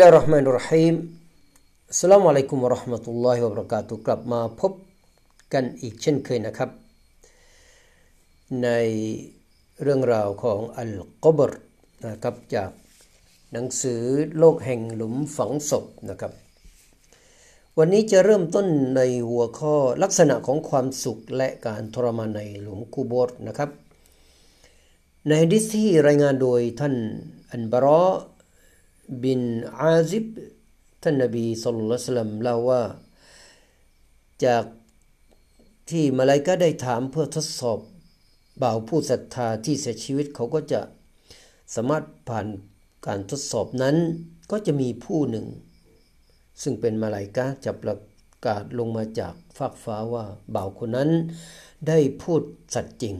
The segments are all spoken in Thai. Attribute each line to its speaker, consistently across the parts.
Speaker 1: ลาฮิรเราะห์มานิรฮีมอัสลามุอะลัยกุมวะเราะห์มะตุลลอฮิวะบะเราะกาตุกลับมาพบกันอีกเช่นเคยนะครับ ในเรื่องราวของอัลกอบรนะครับจากหนังสือโลกแห่งหลุมฝังศพนะครับ วันนี้จะเริ่มต้นในหัวข้อลักษณะของความสุขและการทรมานในหลุมกูโบรนะครับ ในดิษที่รายงานโดยท่านอันบารอ บินอาซิบท่านนบีสุลต่านสลัมเล่าว่า จากที่มาลายกาได้ถามเพื่อทดสอบบ่าวผู้ศรัทธาที่เสียชีวิตเขาก็จะสามารถผ่านการทดสอบนั้นก็จะมีผู้หนึ่ง ซึ่งเป็นมาลายกาจะประกาศลงมาจากฟากฟ้าว่าบ่าวคนนั้นได้พูดสัตย์จริง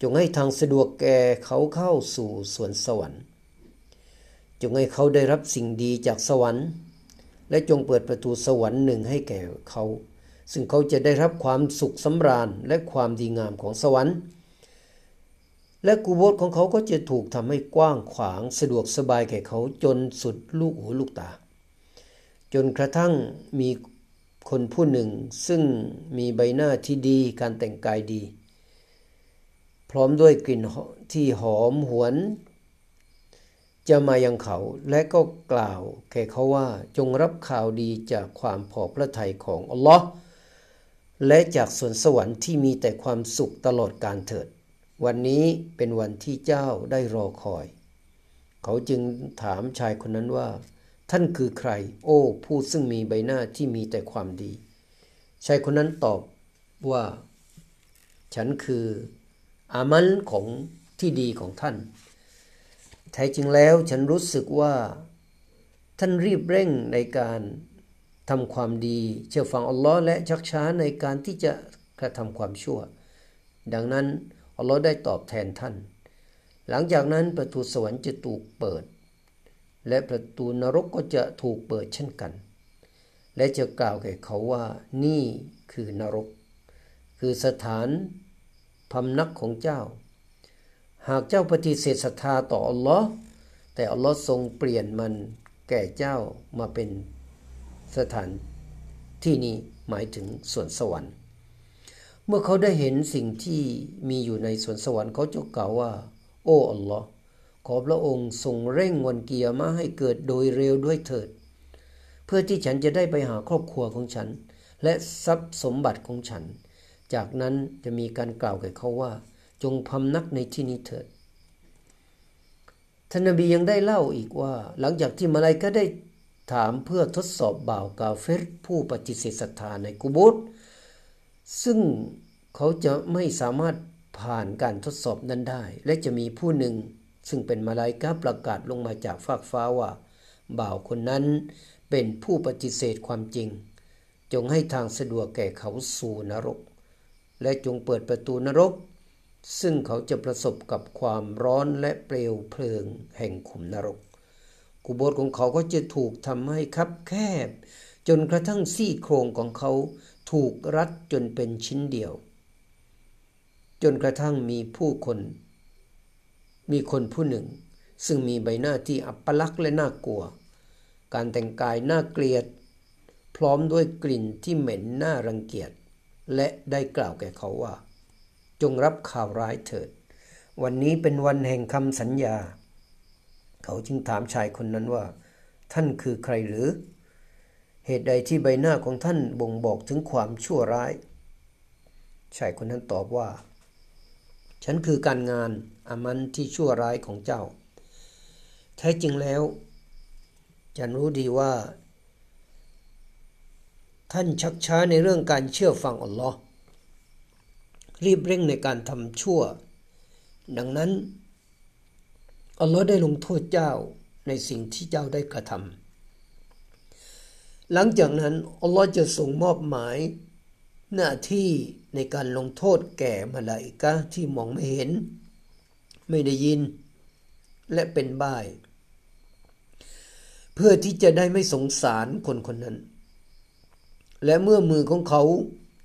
Speaker 1: จงให้ทางสะดวกแก่เขาเข้าสู่สวนสวรรค์ จงให้เขาได้รับสิ่งดีจากสวรรค์ และจงเปิดประตูสวรรค์หนึ่งให้แก่เขา ซึ่งเขาจะได้รับความสุขสำราญและความดีงามของสวรรค์ และกูโบสของเขาก็จะถูกทำให้กว้างขวางสะดวกสบายแก่เขาจนสุดลูกหูลูกตา จนกระทั่งมีคนผู้หนึ่งซึ่งมีใบหน้าที่ดีการแต่งกายดี พร้อมด้วยกลิ่นที่หอมหวน จะมายังเขาและก็กล่าวแก่เขาว่าจงรับข่าวดีจากความพอพระทัยของอัลลอฮ์และจากสวนสวรรค์ที่มีแต่ความสุขตลอดการเถิด วันนี้เป็นวันที่เจ้าได้รอคอย เขาจึงถามชายคนนั้นว่า ท่านคือใคร โอ้ผู้ซึ่งมีใบหน้าที่มีแต่ความดี ชายคนนั้นตอบว่า ฉันคืออามัลของที่ดีของท่าน แท้จริงแล้วฉันรู้สึกว่า ท่านรีบเร่งในการทำความดี เชื่อฟังอัลลอฮ์และชักช้าในการที่จะกระทำความชั่ว ดังนั้นอัลลอฮ์ได้ตอบแทนท่าน หลังจากนั้นประตูสวรรค์จะถูกเปิด และประตูนรกก็จะถูกเปิดเช่นกัน และจะกล่าวแก่เขาว่านี่คือนรก คือสถานพำนักของเจ้า หากเจ้าปฏิเสธศรัทธาต่ออัลลอฮ์แต่อัลลอฮ์ทรงเปลี่ยนมันแก่เจ้ามาเป็นสถานที่นี้หมายถึงสวนสวรรค์ เมื่อเขาได้เห็นสิ่งที่มีอยู่ในสวนสวรรค์เขาจะกล่าวว่า โอ้อัลลอฮ์ขอพระองค์ทรงเร่งวันเกียร์มาให้เกิดโดยเร็วด้วยเถิด เพื่อที่ฉันจะได้ไปหาครอบครัวของฉัน และทรัพย์สมบัติของฉัน จากนั้นจะมีการกล่าวแก่เขาว่า จงพำนักในที่นี้เถิดท่านนบียังได้เล่าอีกว่า หลังจากที่มาลายก็ได้ถามเพื่อทดสอบบ่าวกาเฟรผู้ปฏิเสธศรัทธาในกุโบสซึ่งเขาจะไม่สามารถผ่านการทดสอบนั้นได้ และจะมีผู้หนึ่งซึ่งเป็นมาลายกาประกาศลงมาจากฟากฟ้าว่า บ่าวคนนั้นเป็นผู้ปฏิเสธความจริง จงให้ทางสะดวกแก่เขาสู่นรก และจงเปิดประตูนรก ซึ่งเขาจะประสบกับความร้อนและเปลวเพลิงแห่งขุมนรกกุโบสของเขาก็จะถูกทำให้คับแคบ จนกระทั่งซี่โครงของเขาถูกรัดจนเป็นชิ้นเดียว จนกระทั่งมีผู้คน มีคนผู้หนึ่ง ซึ่งมีใบหน้าที่อัปลักษณ์และน่ากลัว การแต่งกายน่าเกลียด พร้อมด้วยกลิ่นที่เหม็นน่ารังเกียจและได้กล่าวแก่เขาว่า จงรับข่าวร้ายเถิด วันนี้เป็นวันแห่งคำสัญญา เขาจึงถามชายคนนั้นว่า ท่านคือใครหรือ เหตุใดที่ใบหน้าของท่านบ่งบอกถึงความชั่วร้ายชายคนนั้นตอบว่า ฉันคือการงานอามันที่ชั่วร้ายของเจ้า แท้จริงแล้วฉันรู้ดีว่า ท่านชักช้าในเรื่องการเชื่อฟังอัลลอฮ์ รีบเร่งในการทำชั่ว ดังนั้น อัลลอฮ์ได้ลงโทษเจ้าในสิ่งที่เจ้าได้กระทำหลังจากนั้น อัลลอฮ์จะส่งมอบหมายหน้าที่ในการลงโทษแก่มาลาอิกะที่มองไม่เห็น ไม่ได้ยิน และเป็นบ้าย เพื่อที่จะได้ไม่สงสารคนคนนั้น และเมื่อมือของเขา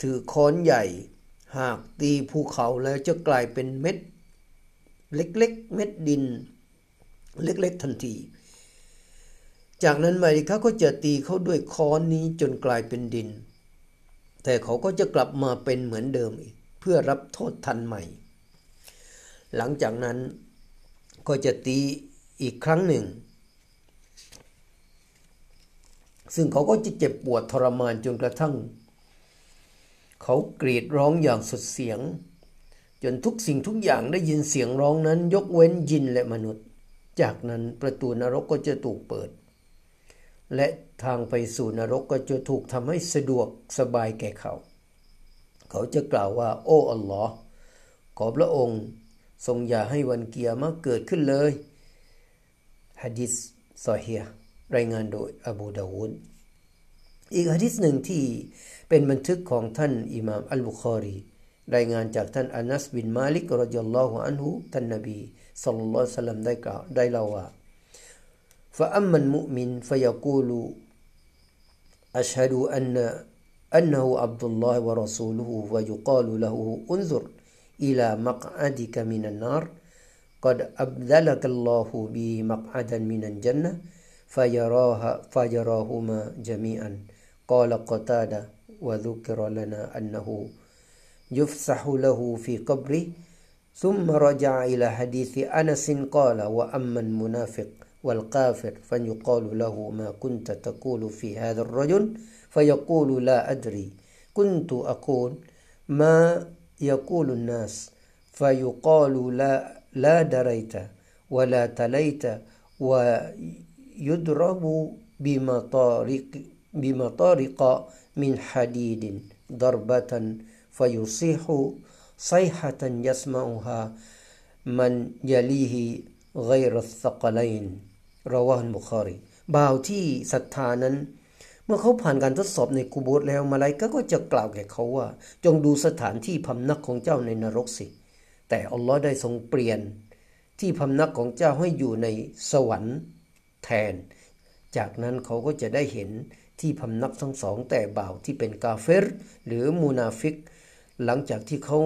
Speaker 1: ถือค้อนใหญ่ หากตีภูเขาแล้วจะกลายเป็นเม็ด เล็กๆ เม็ดดิน เล็กๆ ทันที จากนั้นมาริกาก็จะตีเขาด้วยค้อนนี้จนกลายเป็นดิน แต่เขาก็จะกลับมาเป็นเหมือนเดิมอีก เพื่อรับโทษทันใหม่ หลังจากนั้นก็จะตีอีกครั้งหนึ่ง ซึ่งเขาก็จะเจ็บปวดทรมานจนกระทั่ง เขากรีดร้องอย่างสุดเสียง จนทุกสิ่งทุกอย่างได้ยินเสียงร้องนั้น ยกเว้นยินและมนุษย์ จากนั้นประตูนรกก็จะถูกเปิด และทางไปสู่นรกก็จะถูกทำให้สะดวกสบายแก่เขา เขาจะกล่าวว่า โอ้อัลลอฮ์ขอพระองค์ทรงอย่าให้วันกิยามะฮ์เกิดขึ้นเลยฮะดิษซอเฮียะห์รายงานโดยอบูดาวูด อีกฮะดิษหนึ่งที่เป็นบันทึกของท่านอิหม่ามอัลบุคอรีรายงานจากท่านอานัสบินมาลิกรดิยัลลอฮุอันฮุท่านนบีสัลลัลลอฮุซัลลัมได้กล่าวได้เล่าว่า فأما المؤمن فيقول أشهد أن أنه عبد الله ورسوله ويقال له انظر إلى مقعدك من النار قد أبدلك الله به مقعدا من الجنة فيراها فيراهما جميعا قال قتادة وذكر لنا أنه يفسح له في قبره ثم رجع إلى حديث أنس قال وأما المنافق والكافر فيقال له ما كنت تقول في هذا الرجل؟ فيقول لا أدري كنت أقول ما يقول الناس. فيقال لا لا دريت ولا تليت ويضرب بمطارق بمطارق من حديد ضربة فيصيح صيحة يسمعها من يليه غير الثقلين ราวานบุคารีบ่าวที่ศรัทธานั้น เมื่อเขาผ่านการทดสอบในกูโบสแล้วมาลายกาก็จะกล่าวแก่เขาว่า จงดูสถานที่พำนักของเจ้าในนรกสิ แต่อัลลอฮ์ได้ทรงเปลี่ยน ที่พำนักของเจ้าให้อยู่ในสวรรค์แทน จากนั้นเขาก็จะได้เห็น ที่พำนักทั้งสองแต่บ่าวที่เป็นกาเฟรหรือมูนาฟิก หลังจากที่เขา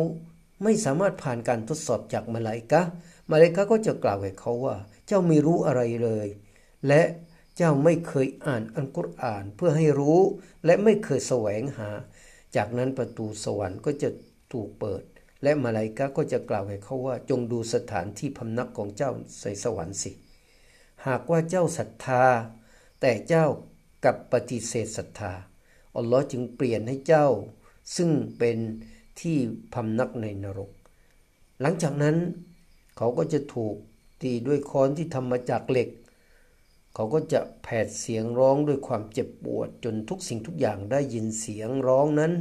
Speaker 1: ไม่สามารถผ่านการทดสอบจากมาลายกะมาลายกะก็จะกล่าวแก่เขาว่า เจ้าไม่รู้อะไรเลย และเจ้าไม่เคยอ่านอัลกุรอานเพื่อให้รู้ และไม่เคยแสวงหา จากนั้นประตูสวรรค์ก็จะถูกเปิด และมาลายกะก็จะกล่าวแก่เขาว่า จงดูสถานที่พำนักของเจ้าใส่สวรรค์สิ หากว่าเจ้าศรัทธา แต่เจ้า กับปฏิเสธศรัทธา อัลลอฮ์จึงเปลี่ยนให้เจ้า ซึ่งเป็นที่พำนักในนรก หลังจากนั้น เขาก็จะถูกตีด้วยค้อนที่ทำมาจากเหล็ก เขาก็จะแผดเสียงร้องด้วยความเจ็บปวด จนทุกสิ่งทุกอย่างได้ยินเสียงร้องนั้น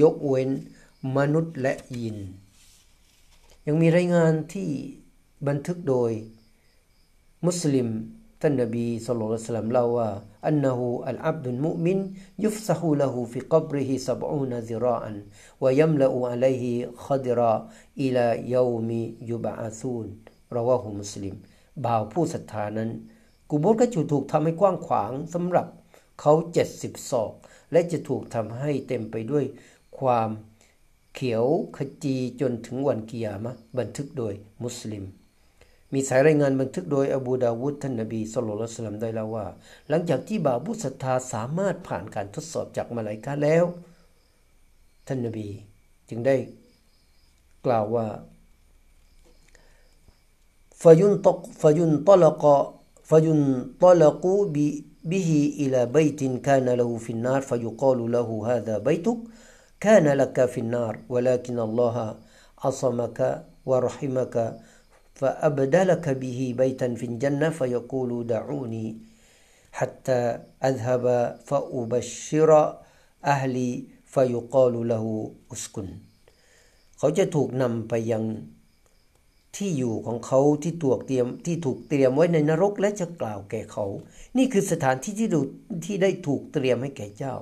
Speaker 1: ยกเว้นมนุษย์และยิน ยังมีรายงานที่บันทึกโดย มุสลิม ท่านนบีสุลต่านเล่าว่าอันนหูอัลอับดุลมุมินยุฟซาฮูละหูฟิกับริฮิสับอูนซิรอันวยัมละอูอัลัยฮิขดิราอิลายามียุบะอาซูนราว่าหูมุสลิม บ่าวผู้ศรัทธานั้น กุโบสก็จะถูกทำให้กว้างขวางสำหรับเขาเจ็ดสิบศอก และจะถูกทำให้เต็มไปด้วยความเขียวขจีจนถึงวันกิยามะบันทึกโดยมุสลิม มีสายรายงานบันทึกโดยอบูดาวุฒท่านนบีสุลต่านได้แล้วว่า หลังจากที่บ่าวผู้ศรัทธาสามารถผ่านการทดสอบจากมาลายกาแล้ว ท่านนบี จึงได้กล่าวว่าฟยุนตกฟยุนตลกฟยุนตลกูบิบิฮิอิลาบ بيت كان له في النار فيقال له هذا بيتك كان لك في النار ولكن الله عصمك ورحمك فأبدلك به بيتا في الجنة فيقول دعوني حتى أذهب فأبشر أهلي فيقال له اسكن เขาจะถูกนำไปยังที่อยู่ของเขาที่ถูกเตรียมที่ถูกเตรียมไว้ในนรกและจะกล่าวแก่เขา นี่คือสถานที่ที่ดูที่ได้ถูกเตรียมให้แก่เจ้า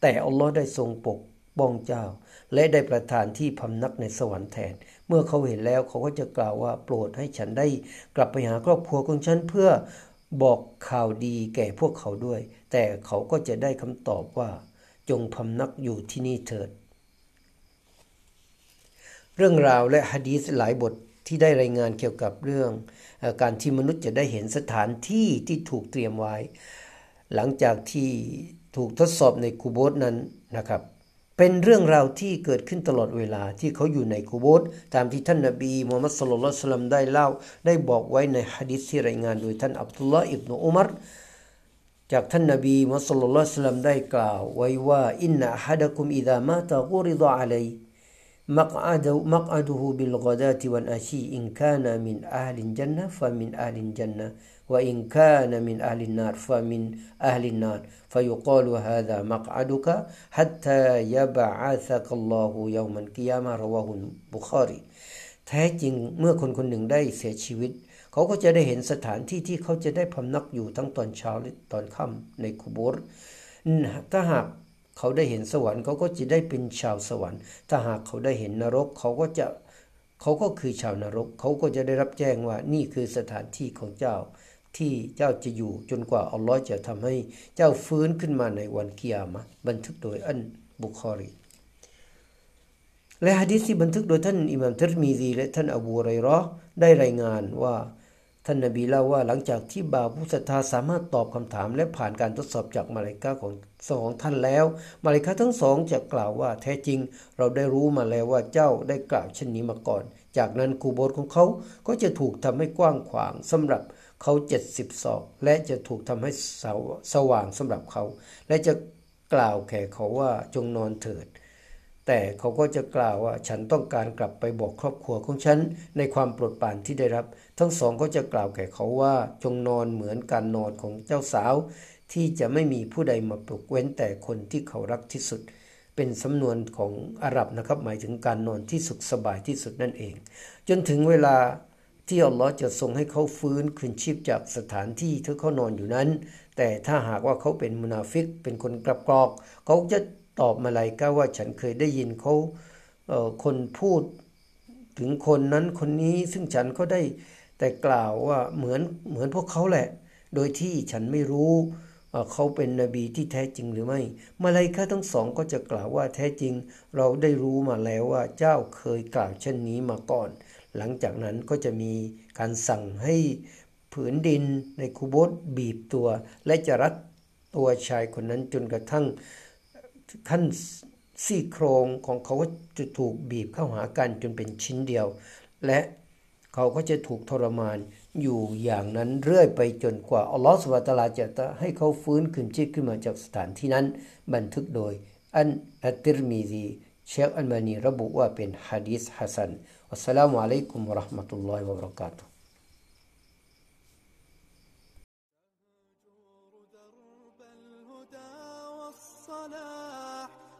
Speaker 1: แต่อัลลอฮ์ได้ทรงปกป้องเจ้า และได้ประทานที่พำนักในสวรรค์แทน เมื่อเขาเห็นแล้วเขาก็จะกล่าวว่าโปรดให้ฉันได้กลับไปหาครอบครัวของฉันเพื่อบอกข่าวดีแก่พวกเขาด้วย แต่เขาก็จะได้คำตอบว่า จงพำนักอยู่ที่นี่เถิด เรื่องราวและฮะดีษหลายบทที่ได้รายงานเกี่ยวกับเรื่องอการที่มนุษย์จะได้เห็นสถานที่ที่ถูกเตรียมไว้ หลังจากที่ถูกทดสอบในคูโบสนั้นนะครับ เป็นเรื่องราวที่เกิดขึ้นตลอดเวลาที่เขาอยู่ในกูโบสตามที่ท่านนบีมูฮัมมัดสุลลัลสลัมได้เล่า ได้บอกไว้ในฮะดิษที่รายงานโดยท่านอับดุลลาอิบนุอุมัรจากท่านนบีมูฮัมมัดสุลลัลสลัมได้กล่าวไว้ว่าอินนะฮะดะกุมอิดามาตะกูริดะอะลัย مقعده, مقعده بالغداة والعشي إن كان من أهل الجنة فمن أهل الجنة وإن كان من أهل النار فمن أهل النار فيقال هذا مقعدك حتى يبعثك الله يوم القيامة رواه البخاري แท้จริงเมื่อคนคนหนึ่งได้เสียชีวิต เขาก็จะได้เห็นสถานที่ที่เขาจะได้พำนักอยู่ทั้งตอนเช้าและตอนค่ำในคุโบร์ถ้าหาก เขาได้เห็นสวรรค์เขาก็จะได้เป็นชาวสวรรค์ ถ้าหากเขาได้เห็นนรกเขาก็จะเขาก็คือชาวนรก เขาก็จะได้รับแจ้งว่านี่คือสถานที่ของเจ้า ที่เจ้าจะอยู่จนกว่าอัลลอฮ์จะทำให้เจ้าฟื้นขึ้นมาในวันกิยามะบันทึกโดยอันบุคอรีและฮะดีษที่บันทึกโดยท่านอิหม่ามทิรมีซีและท่านอบูไรรอได้รายงานว่า ท่านนบีเล่าว่าหลังจากที่บ่าวผู้ศรัทธาสามารถตอบคำถาม และผ่านการทดสอบจากมาเลกาของสองท่านแล้ว มาเลกาทั้งสองจะกล่าวว่าแท้จริง เราได้รู้มาแล้วว่าเจ้าได้กล่าวเช่นนี้มาก่อน จากนั้นกูโบสของเขาก็จะถูกทำให้กว้างขวางสำหรับเขาเจ็ดสิบศอกและจะถูกทำให้สว่างสำหรับเขา และจะกล่าวแก่เขาว่าจงนอนเถิด แต่เขาก็จะกล่าวว่าฉันต้องการกลับไปบอกครอบครัวของฉันในความโปรดปรานที่ได้รับ ทั้งสองก็จะกล่าวแก่เขาว่าจงนอนเหมือนการนอนของเจ้าสาว ที่จะไม่มีผู้ใดมาปลุกเว้นแต่คนที่เขารักที่สุด เป็นสำนวนของอาหรับนะครับหมายถึงการนอนที่สุขสบายที่สุดนั่นเอง จนถึงเวลาที่อัลลอฮ์จะทรงให้เขาฟื้นคืนชีพจากสถานที่ที่เขานอนอยู่นั้น แต่ถ้าหากว่าเขาเป็นมุนาฟิกเป็นคนกลับกรอก เขาจะ ตอบมาลายก็ว่าฉันเคยได้ยินเขาเคนพูดถึงคนนั้นคนนี้ซึ่งฉันก็ได้แต่กล่าวว่าเหมือนเหมือนพวกเขาแหละ โดยที่ฉันไม่รู้เขาเป็นนบีที่แท้จริงหรือไม่มาลายกาทั้งสองก็จะกล่าวว่าแท้จริง เราได้รู้มาแล้วว่าเจ้าเคยกล่าวเช่นนี้มาก่อน หลังจากนั้นก็จะมีการสั่งให้ผืนดินในคูโบสบีบตัว และจะรัดตัวชายคนนั้นจนกระทั่ง ขั้นซี่โครงของเขาก็จะถูกบีบเข้าหากันจนเป็นชิ้นเดียว และเขาก็จะถูกทรมานอยู่อย่างนั้นเรื่อยไปจนกว่าอัลลอฮฺสุบตาลาจะให้เขาฟื้นขึ้นชีพขึ้นมาจากสถานที่นั้น บันทึกโดย อันอัติรมีซีเชคอัลมานีระบุว่าเป็นฮะดีษฮัสันอัสสลามุอะลัยกุมวะราะห์มะตุลลอฮิวะบะเราะกาตุ